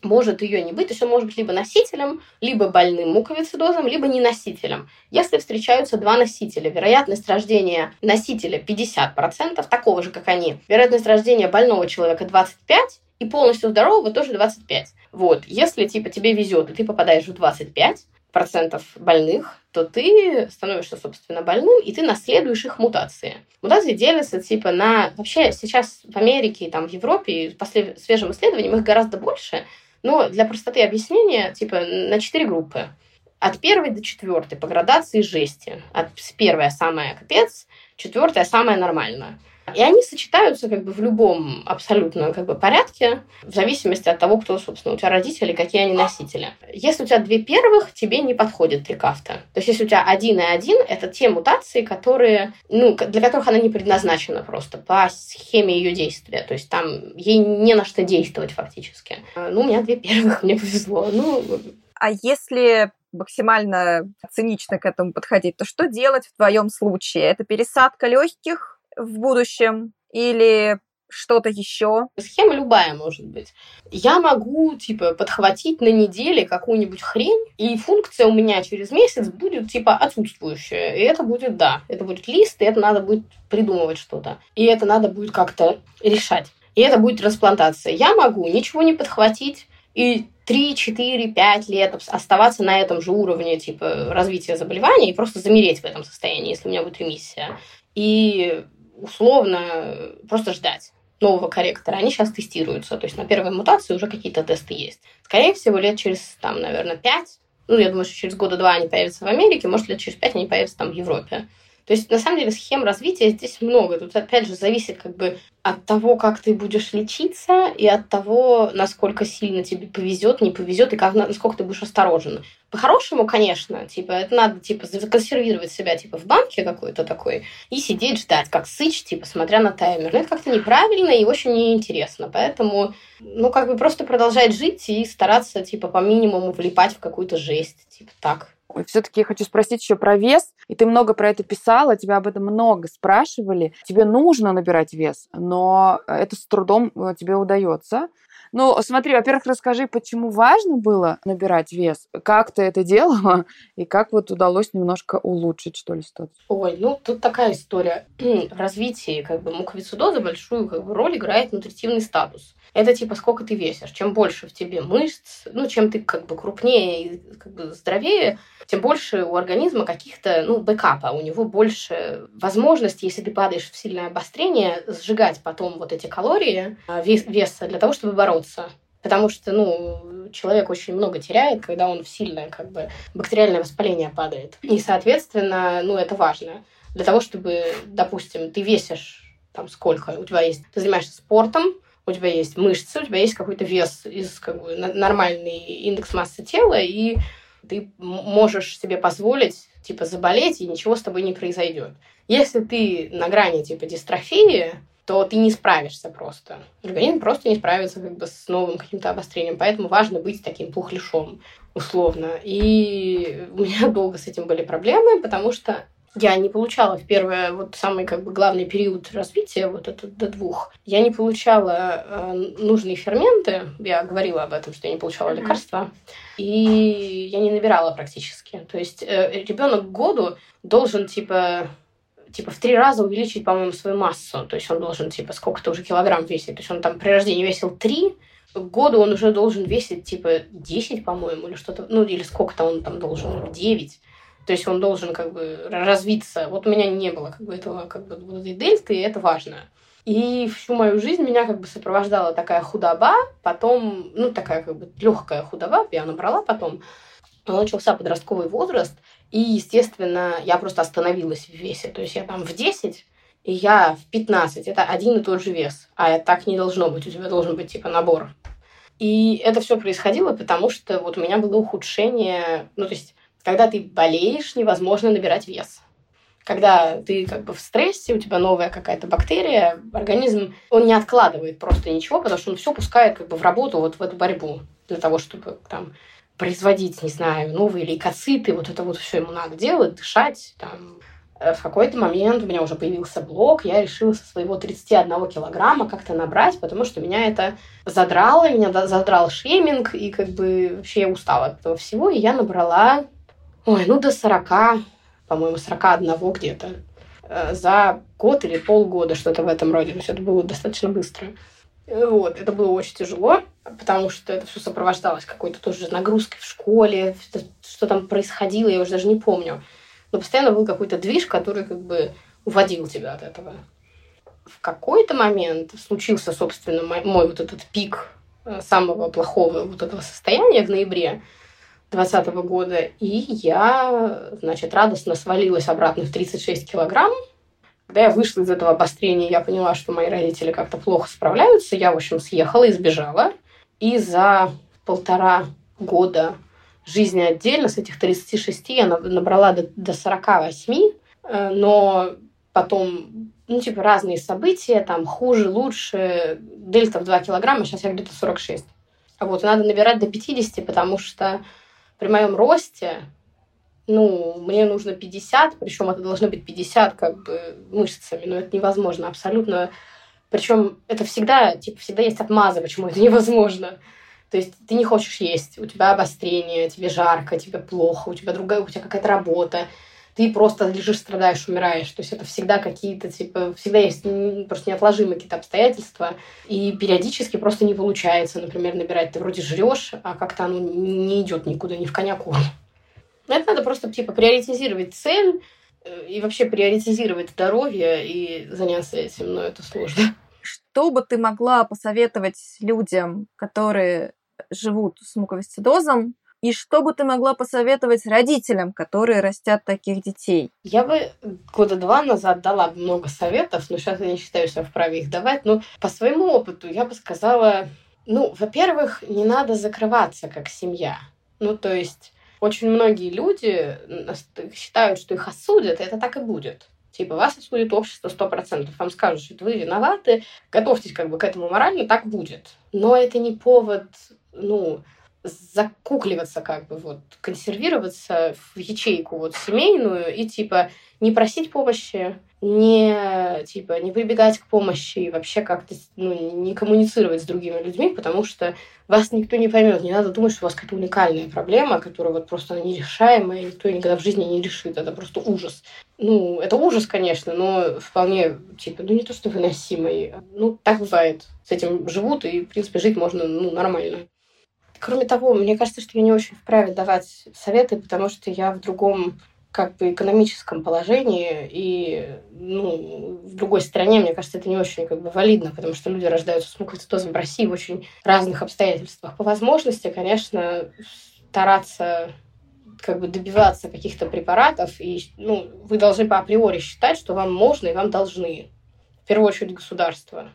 [SPEAKER 3] может ее не быть, то есть он может быть либо носителем, либо больным муковисцидозом, либо не носителем. Если встречаются два носителя, вероятность рождения носителя 50%, такого же, как они, вероятность рождения больного человека 25%, и полностью здорового тоже 25%. Вот, если типа тебе везет, и ты попадаешь в 25, процентов больных, то ты становишься, собственно, больным, и ты наследуешь их мутации. Мутации делятся типа на... Вообще сейчас в Америке и там в Европе по свежим исследованиям их гораздо больше, но для простоты объяснения, типа, на четыре группы. От первой до четвертой по градации жести. От первая самая капец, четвертая самая нормальная. И они сочетаются как бы в любом абсолютно как бы порядке, в зависимости от того, кто, собственно, у тебя родители, какие они носители. Если у тебя две первых, тебе не подходит трикафта. То есть если у тебя один и один, это те мутации, которые, ну, для которых она не предназначена просто по схеме ее действия. То есть там ей не на что действовать фактически. Ну, у меня две первых, мне повезло. Ну,
[SPEAKER 2] а если максимально цинично к этому подходить, то что делать в твоем случае? Это пересадка легких в будущем или что-то еще?
[SPEAKER 3] Схема любая может быть. Я могу, типа, подхватить на неделе какую-нибудь хрень, и функция у меня через месяц будет, типа, отсутствующая. И это будет, да, это будет лист, и это надо будет придумывать что-то. И это надо будет как-то решать. И это будет трансплантация. Я могу ничего не подхватить, и 3, 4, 5 лет оставаться на этом же уровне типа развития заболевания и просто замереть в этом состоянии, если у меня будет ремиссия. И условно просто ждать нового корректора. Они сейчас тестируются. То есть на первой мутации уже какие-то тесты есть. Скорее всего, лет через, там, наверное, 5, ну, я думаю, что через года два они появятся в Америке, может, лет через пять они появятся там в Европе. То есть, на самом деле, схем развития здесь много. Тут, опять же, зависит как бы от того, как ты будешь лечиться, и от того, насколько сильно тебе повезет, не повезет, и как, насколько ты будешь осторожен. По-хорошему, конечно, типа, это надо, типа, законсервировать себя, типа, в банке какой-то такой, и сидеть ждать, как сыч, типа, смотря на таймер. Но это как-то неправильно и очень неинтересно. Поэтому, ну, как бы просто продолжать жить и стараться, типа, по минимуму влипать в какую-то жесть, типа, так.
[SPEAKER 1] Все-таки я хочу спросить еще про вес. И ты много про это писала, тебя об этом много спрашивали. Тебе нужно набирать вес, но это с трудом э, тебе удается. Ну, смотри, во-первых, расскажи, почему важно было набирать вес, как ты это делала, и как вот удалось немножко улучшить, что ли, ситуацию?
[SPEAKER 3] Ой, ну, тут такая история. В развитии как бы муковисцидоза большую как бы, роль играет нутритивный статус. Это типа сколько ты весишь. Чем больше в тебе мышц, ну, чем ты как бы крупнее и как бы здоровее, тем больше у организма каких-то, ну, бэкапа. У него больше возможностей, если ты падаешь в сильное обострение, сжигать потом вот эти калории а, вес, веса для того, чтобы бороться. Потому что, ну, человек очень много теряет, когда он в сильное, как бы, бактериальное воспаление падает. И, соответственно, ну, это важно. Для того, чтобы, допустим, ты весишь там сколько у тебя есть, ты занимаешься спортом, у тебя есть мышцы, у тебя есть какой-то вес из как бы нормальный индекс массы тела, и ты можешь себе позволить типа заболеть, и ничего с тобой не произойдет. Если ты на грани типа дистрофии, то ты не справишься просто. Организм просто не справится как бы с новым каким-то обострением. Поэтому важно быть таким пухлишом, условно. И у меня долго с этим были проблемы, потому что я не получала в первый, вот самый как бы главный период развития, вот этот до двух, я не получала э, нужные ферменты, я говорила об этом, что я не получала лекарства, и я не набирала практически. То есть э, ребенок к году должен типа типа в три раза увеличить, по-моему, свою массу. То есть он должен, типа, сколько-то уже килограмм весить. То есть он там при рождении весил три, к году он уже должен весить, типа, 10, по-моему, или что-то, ну, или сколько-то он там должен, 9. То есть он должен как бы развиться. Вот у меня не было как бы этого как бы вот этой дельты, и это важно. И всю мою жизнь меня как бы сопровождала такая худоба, потом, ну, такая как бы легкая худоба, я набрала потом. Начался подростковый возраст, и, естественно, я просто остановилась в весе. То есть я там в 10, и я в 15. Это один и тот же вес. А так не должно быть. У тебя должен быть типа набор. И это все происходило, потому что вот у меня было ухудшение, ну, то есть когда ты болеешь, невозможно набирать вес. когда ты как бы в стрессе, у тебя новая какая-то бактерия, организм, он не откладывает просто ничего, потому что он все пускает как бы в работу, вот в эту борьбу для того, чтобы там производить, не знаю, новые лейкоциты, вот это вот все ему надо делать, дышать, там, Э, в какой-то момент у меня уже появился блок, я решила со своего 31 килограмма как-то набрать, потому что меня это задрало, меня задрал шейминг, и как бы вообще я устала от этого всего, и я набрала, ой, ну до 40, по-моему, 41 где-то э, за год или полгода, что-то в этом роде. То есть это было достаточно быстро. Вот, это было очень тяжело, потому что это все сопровождалось какой-то тоже нагрузкой в школе, что там происходило, я уже даже не помню но постоянно был какой-то движ, который как бы уводил тебя от этого. В какой-то момент случился, собственно, мой, мой вот этот пик э, самого плохого вот этого состояния в ноябре 2020 года, и я, значит, радостно свалилась обратно в 36 килограмм. Когда я вышла из этого обострения, я поняла, что мои родители как-то плохо справляются. Я, в общем, съехала и сбежала. И за полтора года жизни отдельно. С этих 36 я набрала до, до 48, э, но потом, ну, типа, разные события, там, хуже, лучше, дельта в 2 килограмма, сейчас я где-то 46. Вот, надо набирать до 50, потому что при моем росте, ну, мне нужно 50, причем это должны быть 50 как бы мышцами, но это невозможно абсолютно. Причем это всегда, типа, всегда есть отмазы, почему это невозможно. То есть ты не хочешь есть, у тебя обострение, тебе жарко, тебе плохо, у тебя другая, у тебя какая-то работа, ты просто лежишь, страдаешь, умираешь. То есть это всегда какие-то, типа, всегда есть просто неотложимые какие-то обстоятельства, и периодически просто не получается, например, набирать. Ты вроде жрешь, а как-то оно не идет никуда, ни в коня корм. Это надо просто, типа, приоритизировать цель э, и вообще приоритизировать здоровье и заняться этим, но это сложно.
[SPEAKER 2] Что бы ты могла посоветовать людям, которые живут с муковисцидозом, и что бы ты могла посоветовать родителям, которые растят таких детей?
[SPEAKER 3] Я бы года два назад дала много советов, но сейчас я не считаю себя вправе их давать. Но по своему опыту я бы сказала, ну, во-первых, не надо закрываться как семья. Ну, то есть очень многие люди считают, что их осудят, и это так и будет. Типа, вас осудит общество сто процентов. Вам скажут, что вы виноваты, готовьтесь как бы к этому морально, так будет. Но это не повод ну, закукливаться, как бы, вот, консервироваться в ячейку вот семейную и, типа, не просить помощи, не, типа, не прибегать к помощи и вообще как-то ну, не коммуницировать с другими людьми, потому что вас никто не поймет. Не надо думать, что у вас какая-то уникальная проблема, которая вот просто нерешаемая, никто никогда в жизни не решит. Это просто ужас. Ну, это ужас, конечно, но вполне, типа, ну, не то, что выносимый. Ну, так бывает. С этим живут, и, в принципе, жить можно, ну, нормально. Кроме того, мне кажется, что я не очень вправе давать советы, потому что я в другом как бы экономическом положении и ну, в другой стране, мне кажется, это не очень как бы валидно, потому что люди рождаются с муковицидозом в России в очень разных обстоятельствах. По возможности, конечно, стараться как бы добиваться каких-то препаратов, и ну, вы должны по априори считать, что вам можно и вам должны. В первую очередь государство.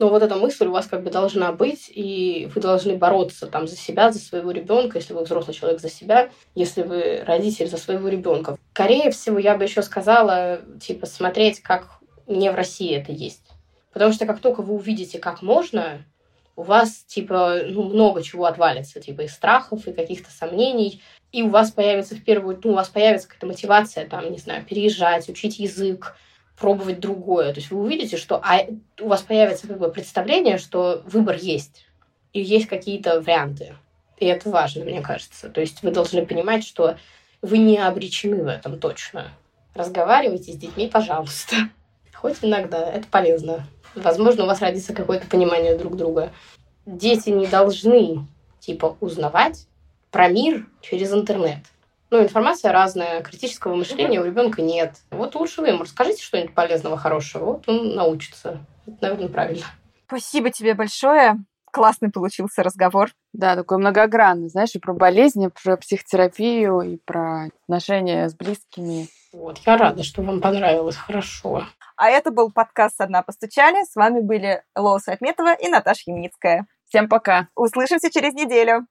[SPEAKER 3] Но вот эта мысль у вас как бы должна быть, и вы должны бороться там за себя, за своего ребенка, если вы взрослый человек за себя, если вы родитель за своего ребенка. Скорее всего, я бы еще сказала, типа, смотреть, как не в России это есть. Потому что как только вы увидите, как можно, у вас, типа, ну, много чего отвалится, типа, и страхов, и каких-то сомнений, и у вас появится в первую, ну, у вас появится какая-то мотивация, там, не знаю, переезжать, учить язык, пробовать другое. То есть вы увидите, что а, у вас появится как бы представление, что выбор есть. И есть какие-то варианты. И это важно, мне кажется. То есть вы должны понимать, что вы не обречены в этом точно. Разговаривайте с детьми, пожалуйста. Хоть иногда. Это полезно. Возможно, у вас родится какое-то понимание друг друга. Дети не должны, типа, узнавать про мир через интернет. Ну, информация разная, критического мышления у ребенка нет. Вот лучше вы ему расскажите что-нибудь полезного, хорошего. Вот он научится. Это, наверное, правильно.
[SPEAKER 2] Спасибо тебе большое. Классный получился разговор.
[SPEAKER 1] Да, такой многогранный, знаешь, и про болезни, про психотерапию, и про отношения с близкими.
[SPEAKER 3] Вот, я рада, что вам понравилось. Хорошо.
[SPEAKER 2] А это был подкаст «Одна постучали». С вами были Лоса Отметова и Наташа Ямницкая.
[SPEAKER 1] Всем пока.
[SPEAKER 2] Услышимся через неделю.